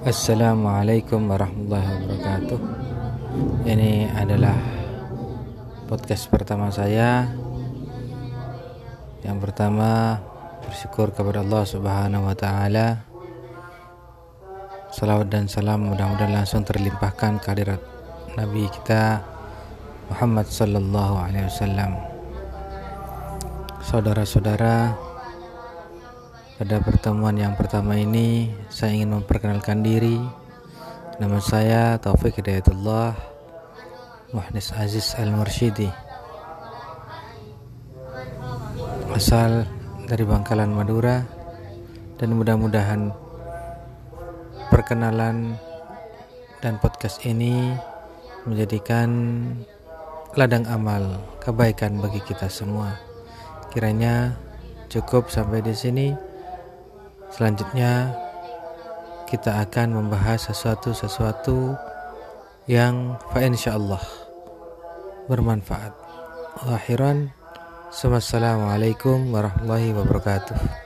Assalamualaikum warahmatullahi wabarakatuh. Ini adalah podcast pertama saya. Yang pertama bersyukur kepada Allah Subhanahu wa taala. Salawat dan salam mudah-mudahan langsung terlimpahkan kehadirat Nabi kita Muhammad sallallahu alaihi wasallam. Saudara-saudara, pada pertemuan yang pertama ini saya ingin memperkenalkan diri. Nama saya Taufik Hidayatullah Muhnis Aziz Al-Mursyidi. Asal dari Bangkalan Madura dan mudah-mudahan perkenalan dan podcast ini menjadikan ladang amal kebaikan bagi kita semua. Kiranya cukup sampai di sini. Selanjutnya kita akan membahas sesuatu-sesuatu yang fa insyaallah bermanfaat. Akhiran, Assalamualaikum warahmatullahi wabarakatuh.